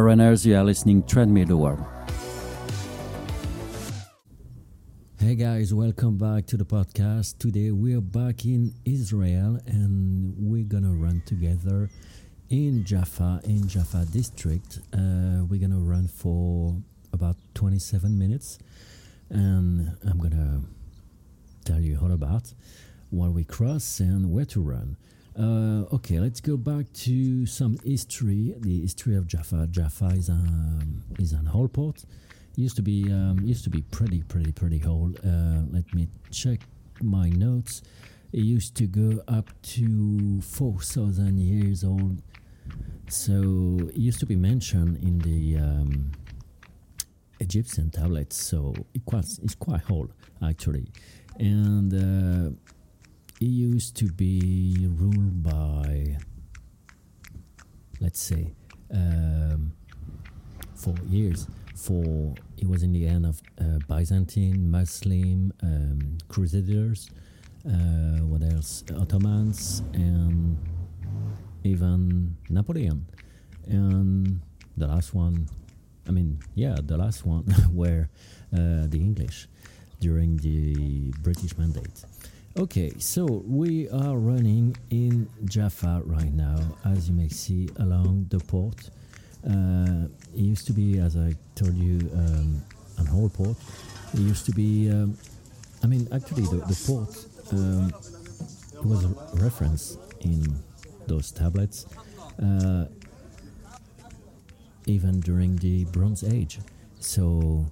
Runners, you are listening Treadmill World. Hey guys, welcome back to the podcast. Today we're back in Israel and we're gonna run together in Jaffa, in Jaffa district. Uh, we're gonna run for about 27 minutes and I'm gonna tell you all about what we cross and where to run. Uh, okay, let's go back to some history. The history of Jaffa. Jaffa is a is an old port used to be um, used to be pretty pretty pretty old. Uh, let me check my notes. It used to go up to four thousand years old. So it used to be mentioned in the um, Egyptian tablets. So it was it's quite old actually, and uh, it used to be ruled by let's say um, four years for it was in the end of uh, Byzantine, Muslim, um, Crusaders, uh, what else? Ottomans, and even Napoleon. And the last one, I mean, yeah, the last one were uh, the English during the British Mandate. Okay, so we are running in Jaffa right now, as you may see along the port. Uh, it used to be, as I told you, um, an old port. It used to be, um, I mean, actually, the, the port um, was a reference in those tablets, uh, even during the Bronze Age. So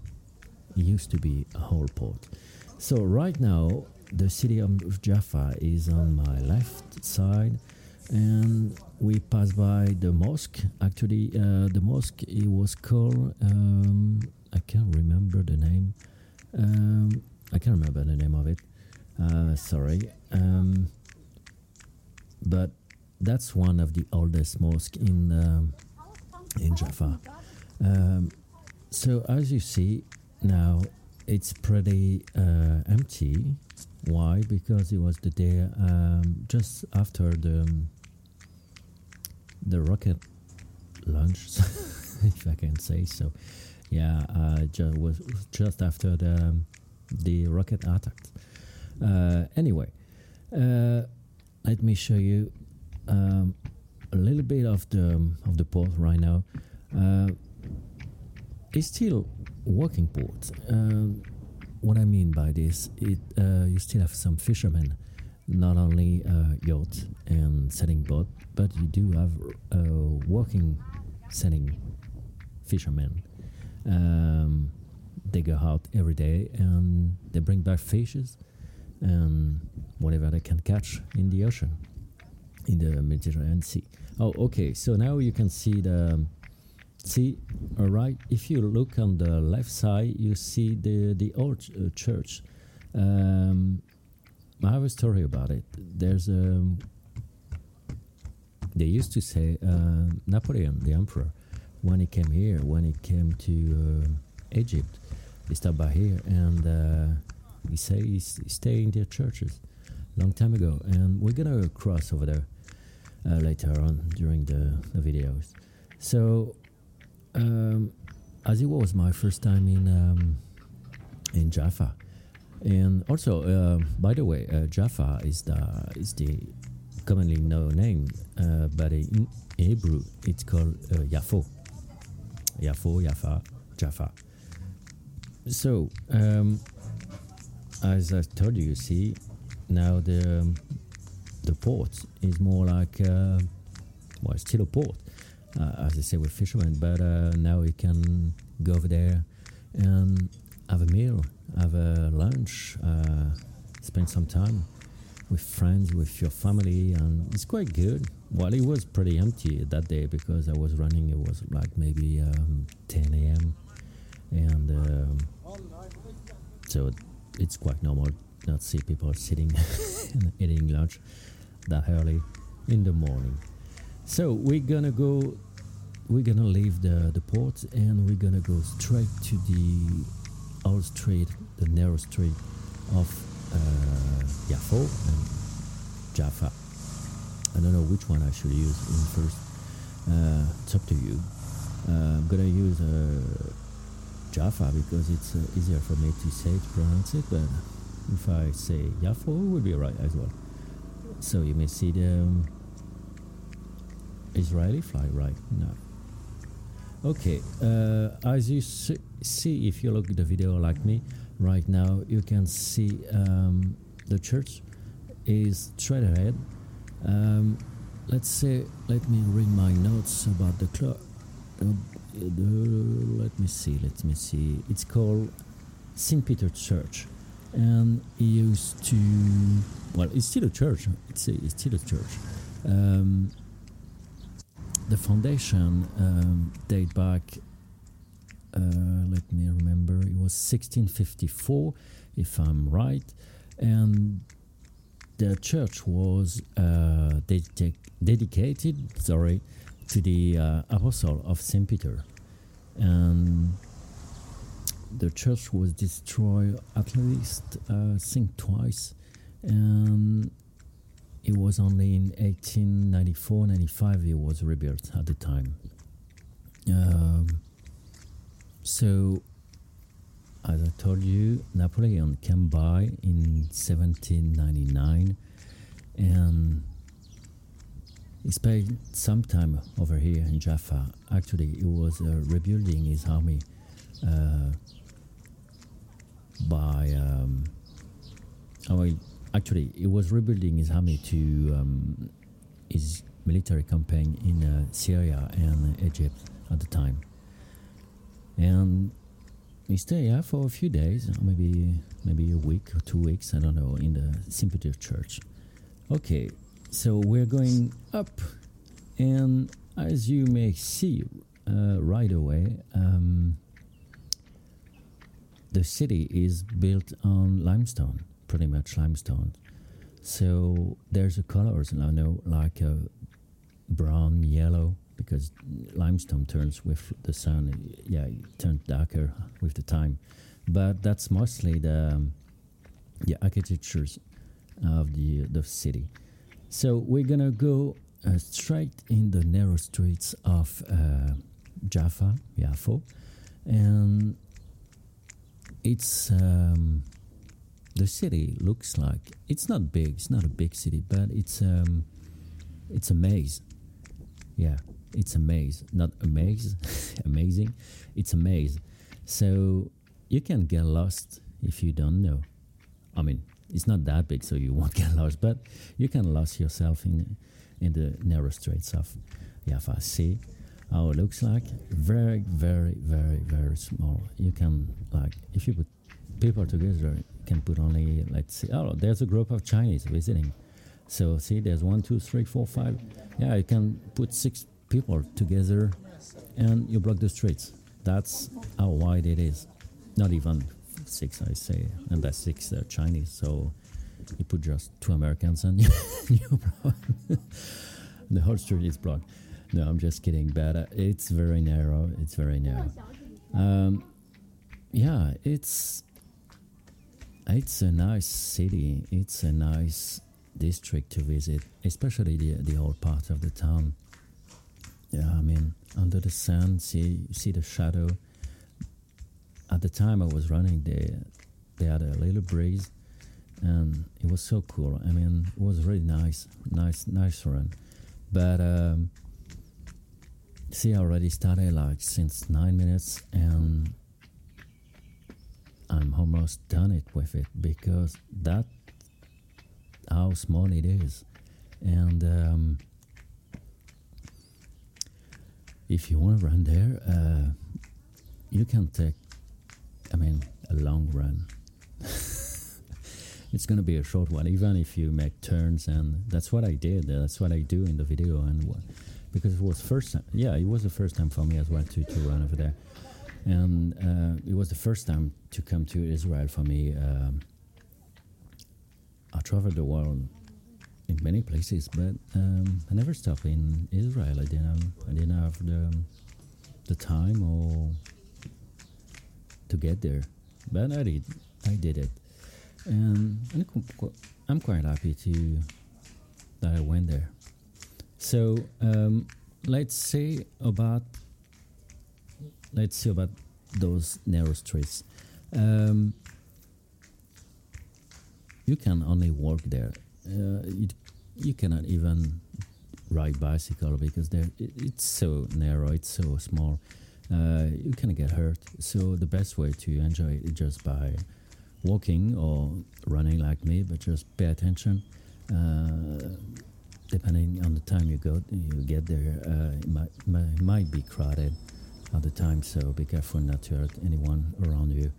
it used to be a whole port. So right now, the city of Jaffa is on my left side, and we passed by the mosque. Actually, uh, the mosque it was called um, I can't remember the name. Um, I can't remember the name of it. Uh, sorry, um, but that's one of the oldest mosques in um, in Jaffa. Um, so as you see now, it's pretty uh, empty. Why? Because it was the day um, just after the the rocket launch, if I can say so. Yeah, uh, just was just after the the rocket attack. Uh, anyway, uh, let me show you um, a little bit of the of the port right now. Uh, it's still working port. Uh, what I mean by this, it uh, you still have some fishermen not only uh, yacht and sailing boat, but you do have uh, working sailing fishermen. Um, they go out every day and they bring back fishes and whatever they can catch in the ocean, in the Mediterranean Sea. Oh, okay. So now you can see the see. All right. If you look on the left side, you see the the old uh, church. Um, I have a story about it. There's a. Um, they used to say uh, Napoleon, the emperor, when he came here, when he came to uh, Egypt, he stopped by here and uh, he say he stayed in their churches long time ago, and we're gonna cross over there uh, later on during the, the videos. So, um, as it was my first time in um, in Jaffa, and also, uh, by the way, uh, Jaffa is the is the commonly known name, uh, but in Hebrew it's called uh, Yafo. Yafo, Jaffa. So, um, as I told you, you see, now the the port is more like uh, well, it's still a port, uh, as I say with fishermen, but uh, now you can go over there and have a meal have a lunch, uh, spend some time with friends, with your family, and it's quite good. Well, it was pretty empty that day because I was running. It was like maybe um, 10 a.m. and um, so it's quite normal not see people sitting and eating lunch that early in the morning. So we're gonna go. We're gonna leave the the port and we're gonna go straight to the old street, the narrow street of uh, Yafo and Jaffa. I don't know which one I should use in first. Uh, it's up to you. Uh, I'm gonna use uh, Jaffa because it's uh, easier for me to say to pronounce it. But if I say Yafo, it would be right as well. So you may see the um, Israeli flag right now. Okay, uh, as you see, if you look at the video like me right now, you can see um, the church is straight ahead. Um, let's say, let me read my notes about the clock. Uh, let me see, let me see. It's called St. Peter Church, and it used to, well, it's still a church. It's, a, it's still a church. Um, the foundation um, date back. Uh, let me remember. It was 1654, if I'm right, and the church was uh, dedica- dedicated. Sorry, to the uh, apostle of Saint Peter, and the church was destroyed at least uh, I think twice, and it was only in 1894 95 it was rebuilt at the time. Um, so as i told you napoleon came by in 1799 and he spent some time over here in jaffa. Actually he was uh, rebuilding his army uh, by um, oh, actually, he was rebuilding his army to um, his military campaign in uh, Syria and Egypt at the time. And he stayed here for a few days, maybe maybe a week or two weeks, I don't know, in the St. Peter Church. Okay, so we're going up, and as you may see uh, right away, um, the city is built on limestone pretty much limestone. So there's a colors, I know, like a brown, yellow, because limestone turns with the sun. Yeah, it turns darker with the time. But that's mostly the um, the architectures of the the city. So we're gonna go uh, straight in the narrow streets of uh, Jaffa, Yafo, and it's. Um, the city looks like it's not big. It's not a big city, but it's um, it's a maze. Yeah, it's a maze, not a maze, amazing. It's a maze. So you can get lost if you don't know. I mean, it's not that big, so you won't get lost, but you can lose yourself in in the narrow streets of Jaffa. See how it looks like? Very, very, very, very small. You can like if you put people together can put only let's see oh there's a group of chinese visiting. So see there's one two three four five. Yeah you can put six people together and you block the streets. That's how wide it is. Not even six i say and that's six chinese so you put just two americans and you the whole street is blocked. No i'm just kidding but uh, it's very narrow it's very narrow. Um, yeah it's it's a nice city. It's a nice district to visit, especially the the old part of the town. Yeah, I mean, under the sun, see see the shadow. At the time I was running there, they had a little breeze, and it was so cool. I mean, it was really nice, nice, nice run. But um, see, I already started like since nine minutes, and I'm almost done it with it because that how small it is, and um, if you want to run there, uh, you can take, I mean, a long run. it's going to be a short one, even if you make turns, and that's what I did. That's what I do in the video, and because it was first time. Yeah, it was the first time for me as well to to run over there and uh, it was the first time to come to Israel for me. Um, I traveled the world in many places, but um, I never stopped in Israel. I didn't. I didn't have the the time or to get there, but I did. I did it, and I'm quite happy to that I went there. So um, let's say about let's see about those narrow streets. Um, you can only walk there. Uh, you, you cannot even ride bicycle because there it, it's so narrow, it's so small. Uh, you can get hurt. So the best way to enjoy it is just by walking or running like me, but just pay attention. Uh, depending on the time you go, you get there. Uh, it might, might, might be crowded at the time, so be careful not to hurt anyone around you.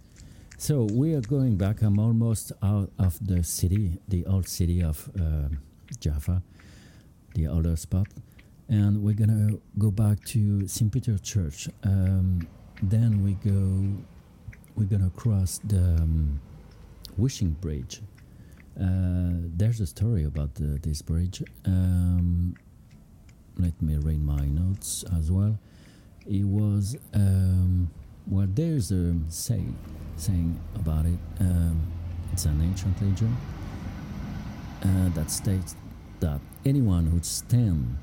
So we are going back. I'm almost out of the city, the old city of uh, Jaffa, the older spot, and we're gonna go back to St. Peter Church. Um, then we go. We're gonna cross the um, Wishing Bridge. Uh, there's a story about the, this bridge. Um, let me read my notes as well. It was um, well. There's a say saying about it. Um, it's an ancient legend uh, that states that anyone who stand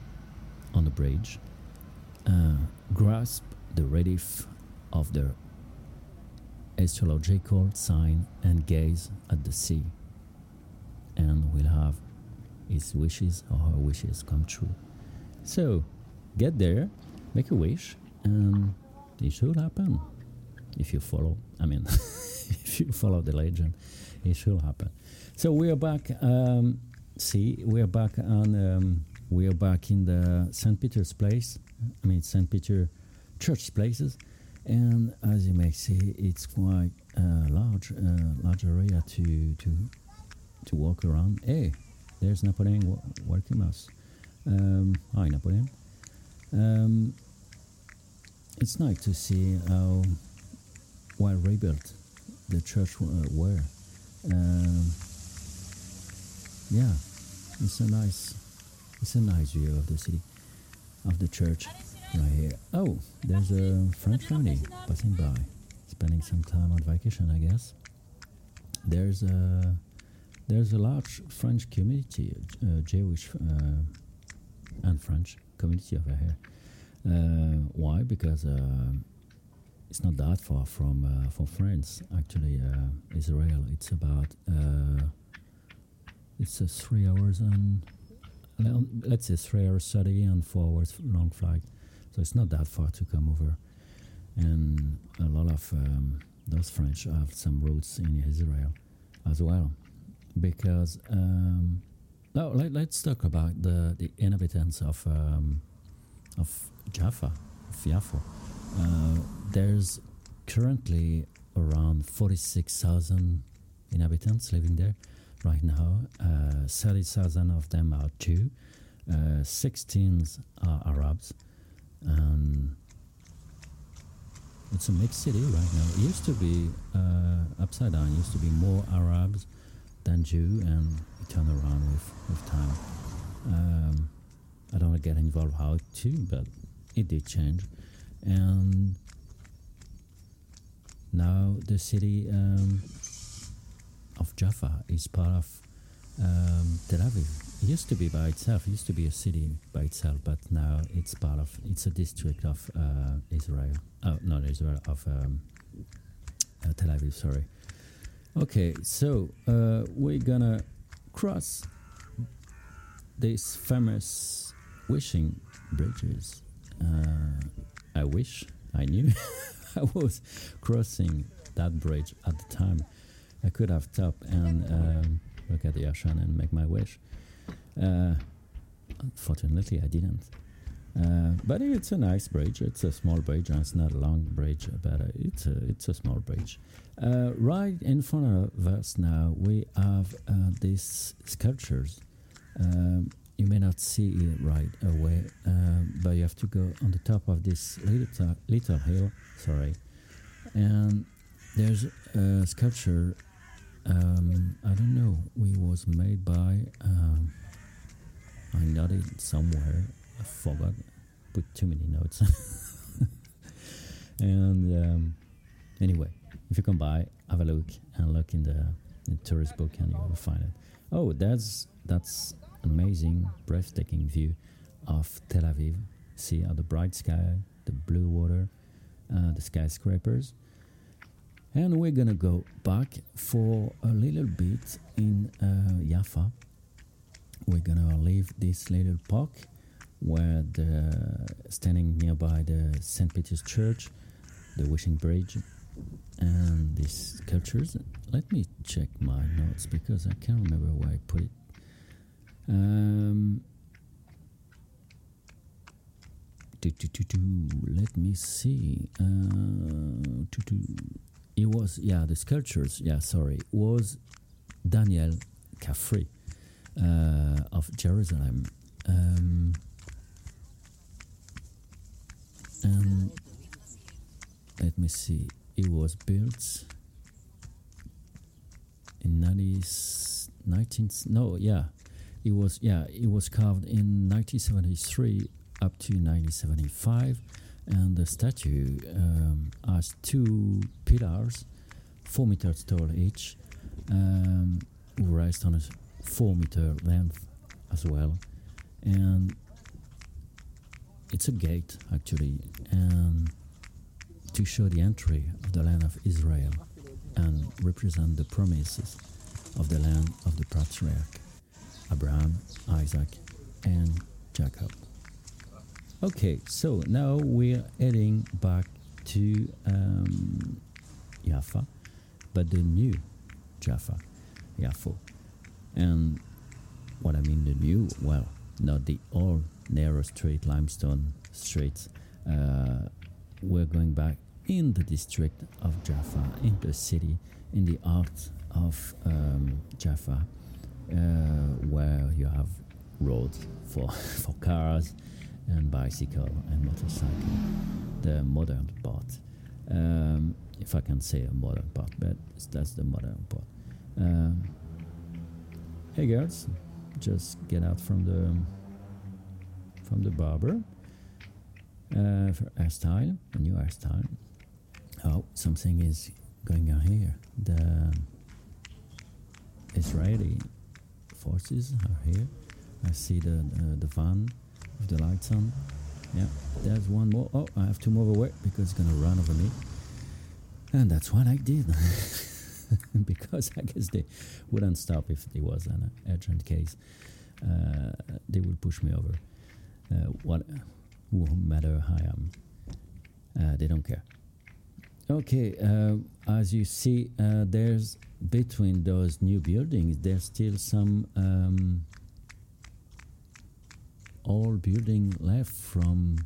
on the bridge uh, grasp the relief of the astrological sign and gaze at the sea and will have his wishes or her wishes come true. So get there, make a wish, and it should happen if you follow. I mean, if you follow the legend, it should happen. So we are back. Um, see, we are back on. Um, we are back in the St. Peter's Place. I mean, St. Peter Church places, and as you may see, it's quite a large, uh, large area to to to walk around. Hey, there's Napoleon w- us. Um, hi, Napoleon. Um, it's nice to see how well rebuilt the church uh, were. Um, yeah, it's a nice, it's a nice view of the city, of the church right here. Oh, there's a French family passing by, spending some time on vacation, I guess. There's a there's a large French community, uh, Jewish uh, and French community over here. Uh, why? Because uh, it's not that far from uh, from France. Actually, uh, Israel. It's about it's a three hours and let's say three hours study and four hours long flight. So it's not that far to come over. And a lot of um, those French have some roots in Israel as well because um, no, let, us talk about the, the inhabitants of um, of Jaffa, of Yafo. Uh, there's currently around 46,000 inhabitants living there right now. Uh, 30,000 of them are Jew, uh, 16 are Arabs, and it's a mixed city right now. It used to be uh, upside down. It used to be more Arabs than Jew, and it turned around with with time. Um, I don't get involved how to, but it did change, and now the city um, of Jaffa is part of um, Tel Aviv. It used to be by itself. It used to be a city by itself, but now it's part of. It's a district of uh, Israel. Oh, not Israel of um, uh, Tel Aviv. Sorry. Okay, so uh, we're gonna cross this famous wishing bridges. Uh, I wish I knew I was crossing that bridge at the time. I could have stopped and um, look at the ocean and make my wish. Uh, unfortunately, I didn't. Uh, but it's a nice bridge. It's a small bridge, it's not a long bridge, but uh, it's a it's a small bridge. Uh, right in front of us now, we have uh, these sculptures. Um, you may not see it right away, uh, but you have to go on the top of this little little hill. Sorry, and there's a sculpture. Um, I don't know. It was made by. Um, I noted somewhere. I forgot. Put too many notes. and um, anyway, if you come by, have a look and look in the, in the tourist book, and you will find it. Oh, that's that's amazing, breathtaking view of Tel Aviv. See uh, the bright sky, the blue water, uh, the skyscrapers. And we're gonna go back for a little bit in uh, Jaffa. We're gonna leave this little park where the standing nearby the St. Peter's Church, the Wishing Bridge, and these sculptures. Let me check my notes because I can't remember where I put it. Um, do, do, do, let me see. Uh. It was, yeah, the sculptures, yeah, sorry, was Daniel Kafri uh, of Jerusalem. Um, and let me see, it was built in 90, 19, no, yeah, it was, yeah, it was carved in 1973 up to 1975 and the statue um, has two pillars four meters tall each um, raised on a four meter length as well. And it's a gate actually and to show the entry of the land of Israel and represent the promises of the land of the patriarch Abraham, Isaac, and Jacob. Okay, so now we're heading back to um, Jaffa, but the new Jaffa, Yafo. And what I mean the new, well, not the old narrow straight limestone streets. Uh, we're going back in the district of Jaffa, in the city, in the heart of um, Jaffa, where you have roads for, for cars and bicycle and motorcycle, the modern part. Um, if I can say a modern part, but that's the modern part. Um, hey girls, just get out from the from the barber uh, for hairstyle, a new hairstyle. Oh, something is going on here. The Israeli forces are here. I see the uh, the van with the lights on. Yeah, there's one more. Oh, I have to move away because it's gonna run over me. And that's what I did. because I guess they wouldn't stop if there was an urgent case. Uh, they would push me over. Uh, what, no matter how I am, uh, they don't care. Okay, uh, as you see, uh, there's between those new buildings, there's still some um, old building left from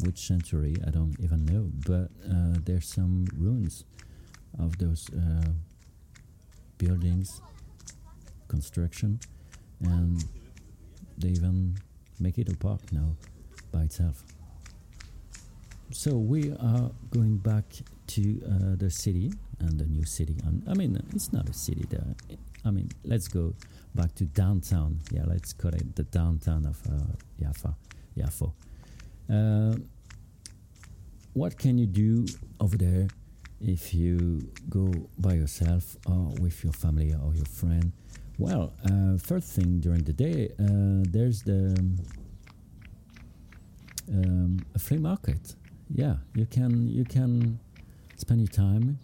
which century I don't even know, but uh, there's some ruins of those uh, buildings construction, and they even make it a park now by itself. So we are going back to uh, the city and the new city. And I mean, it's not a city there. I mean, let's go back to downtown. Yeah, let's call it the downtown of uh, Jaffa. Uh, what can you do over there if you go by yourself or with your family or your friend? Well, uh, first thing during the day, uh, there's the um, a flea market. Yeah, you can you can spend your time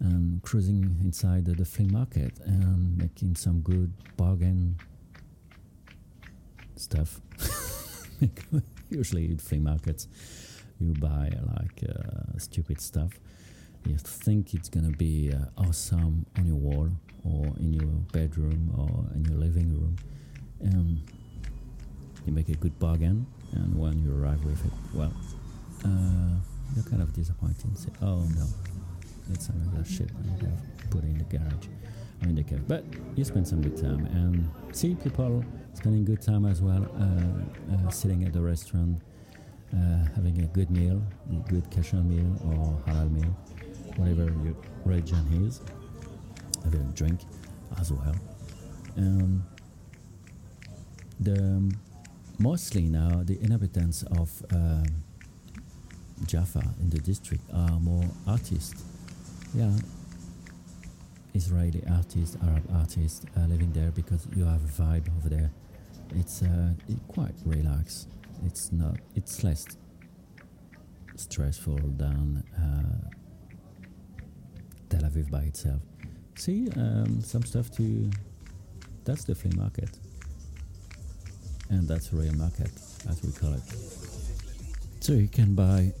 and cruising inside the, flea market and making some good bargain stuff. Usually, at flea markets, you buy like uh, stupid stuff. You think it's gonna be uh, awesome on your wall or in your bedroom or in your living room, and you make a good bargain. And when you arrive with it, well, uh, you're kind of disappointed. And say, "Oh no, it's another shit I have put in the garage or in the cave." But you spend some good time and see people spending good time as well, uh, uh, sitting at the restaurant, uh, having a good meal, a good kosher meal or halal meal, whatever your religion is, having a drink as well. Um, the mostly now the inhabitants of um, Jaffa in the district are more artists. Yeah, Israeli artists, Arab artists uh, living there because you have a vibe over there. It's uh, it quite relaxed. It's not. It's less stressful than uh, Tel Aviv by itself. See, um, some stuff to. That's the flea market. And that's a real market, as we call it. So you can buy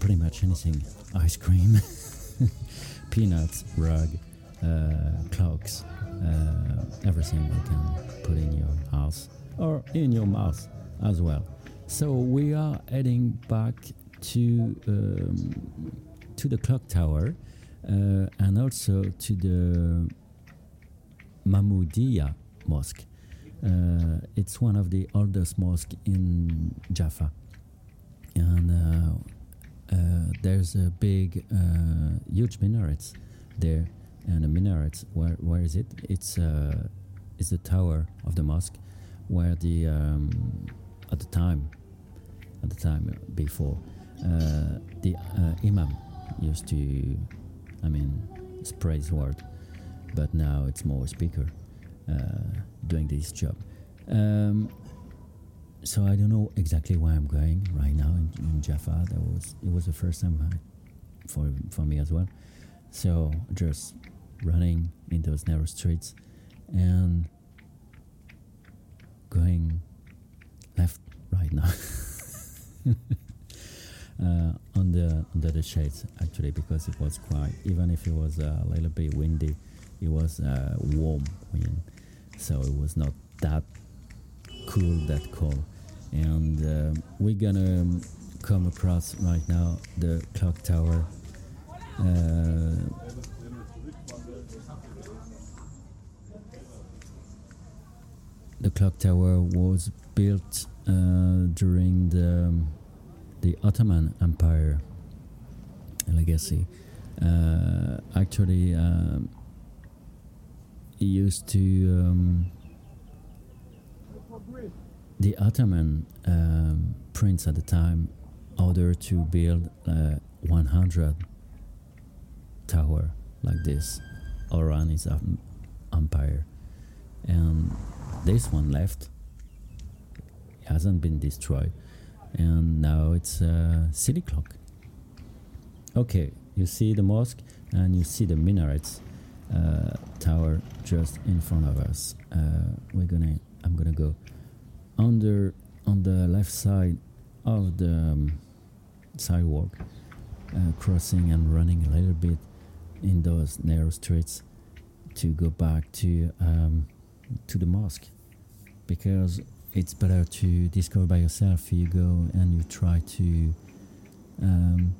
pretty much anything ice cream, peanuts, rug, uh, clocks, uh, everything you can put in your house or in your mouth as well. So we are heading back to um, to the clock tower uh, and also to the Mahmoudiya Mosque. Uh, it's one of the oldest mosques in Jaffa, and uh there's a big, uh, huge minarets there. And the minarets, where where is it? It's uh, it's the tower of the mosque, where the um, at the time, at the time before, the imam used to I mean, it's praise word, but now it's more speaker uh, doing this job. Um, so I don't know exactly where I'm going right now in, in Jaffa. That was it was the first time for for me as well. So just running in those narrow streets and going left right now. uh, under under the shades actually because it was quite even if it was a little bit windy it was uh, warm wind so it was not that cool that cold and uh, we're gonna come across right now the clock tower uh, the clock tower was built uh, during the the Ottoman Empire legacy. Uh, actually, um, used to um, the Ottoman um, prince at the time ordered to build uh, 100 tower like this around his um, empire, and this one left. Hasn't been destroyed and now it's a city clock. Okay, you see the mosque and you see the minarets uh, tower just in front of us. Uh, we're gonna, I'm gonna go under on the left side of the um, sidewalk, uh, crossing and running a little bit in those narrow streets to go back to um, to the mosque because it's better to discover by yourself. You go and you try to um,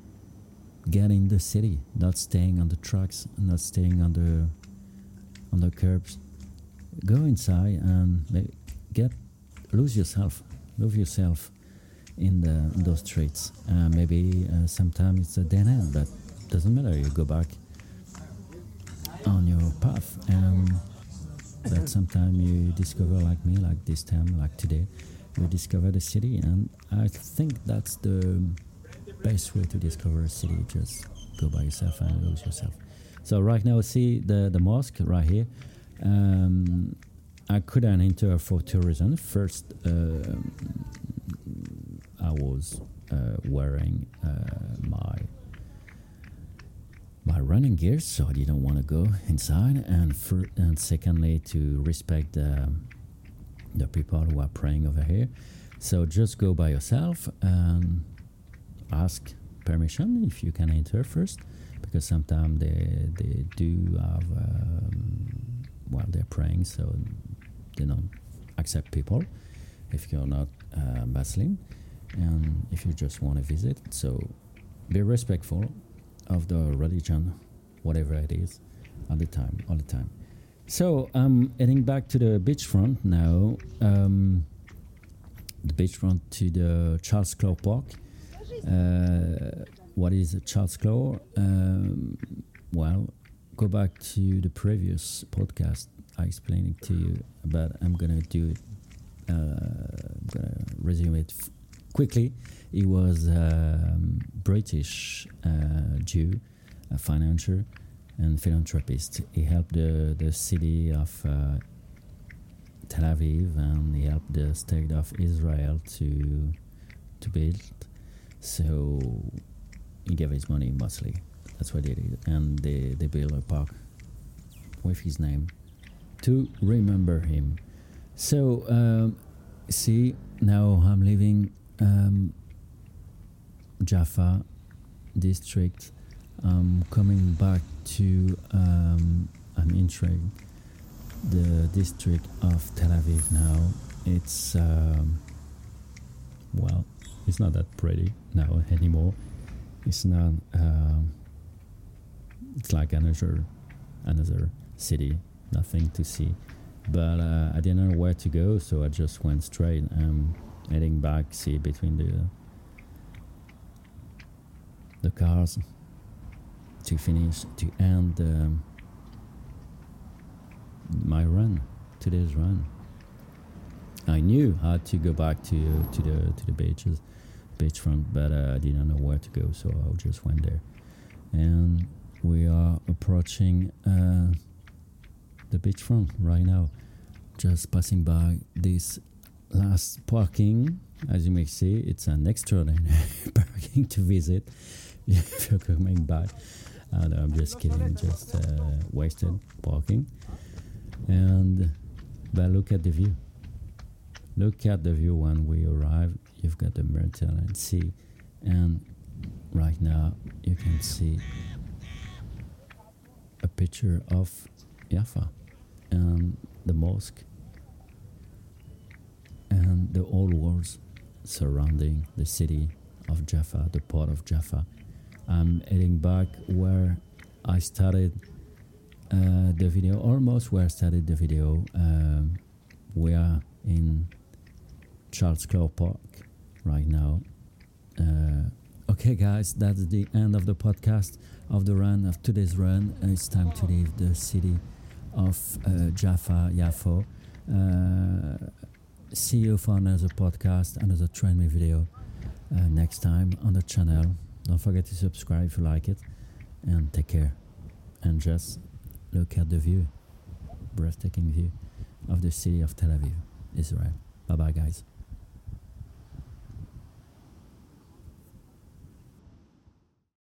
get in the city, not staying on the trucks, not staying on the on the curbs. Go inside and get lose yourself, lose yourself in the in those streets. Uh, maybe uh, sometimes it's a dead end, but doesn't matter. You go back on your path and that sometimes you discover like me like this time like today you discover the city and i think that's the best way to discover a city just go by yourself and lose yourself so right now see the the mosque right here um, i couldn't enter for tourism first uh, i was uh, wearing uh, my my running gear, so I didn't want to go inside. And for, and secondly, to respect the the people who are praying over here. So just go by yourself and ask permission if you can enter first, because sometimes they they do have um, while they're praying, so they don't accept people if you're not uh, Muslim, and if you just want to visit. So be respectful of the religion, whatever it is, all the time, all the time. So I'm heading back to the beachfront now. Um, the beachfront to the Charles Clore Park. Uh, what is Charles Clore? Um, well, go back to the previous podcast. I explained it to you, but I'm gonna do it. Uh, I'm gonna resume it quickly. He was a um, British uh, Jew, a financier and philanthropist. He helped the, the city of uh, Tel Aviv and he helped the state of Israel to to build So he gave his money mostly. That's what they did, and they they built a park with his name to remember him. So um, see now I'm living um, Jaffa district. I'm coming back to um, I'm entering the district of Tel Aviv now. It's um, well, it's not that pretty now anymore. It's not. Um, it's like another another city, nothing to see. But uh, I didn't know where to go, so I just went straight. I'm heading back, see between the the cars to finish to end um, my run today's run. I knew had to go back to to the to the beaches, beachfront, but uh, I didn't know where to go, so I just went there. And we are approaching uh, the beachfront right now. Just passing by this last parking. As you may see, it's an extraordinary parking to visit if you're coming back. I'm just kidding, just uh, wasted parking. And but look at the view. Look at the view when we arrive. You've got the Mediterranean Sea, and right now you can see a picture of Jaffa and the mosque and the old walls surrounding the city of Jaffa, the port of Jaffa. I'm heading back where I started uh, the video, almost where I started the video. Um, we are in Charles Clore Park right now. Uh, okay, guys, that's the end of the podcast of the run of today's run. It's time to leave the city of uh, Jaffa, Yafo. Uh, see you for another podcast, another train me video uh, next time on the channel. Don't forget to subscribe if you like it, and take care. And just look at the view, breathtaking view of the city of Tel Aviv, Israel. Bye bye, guys.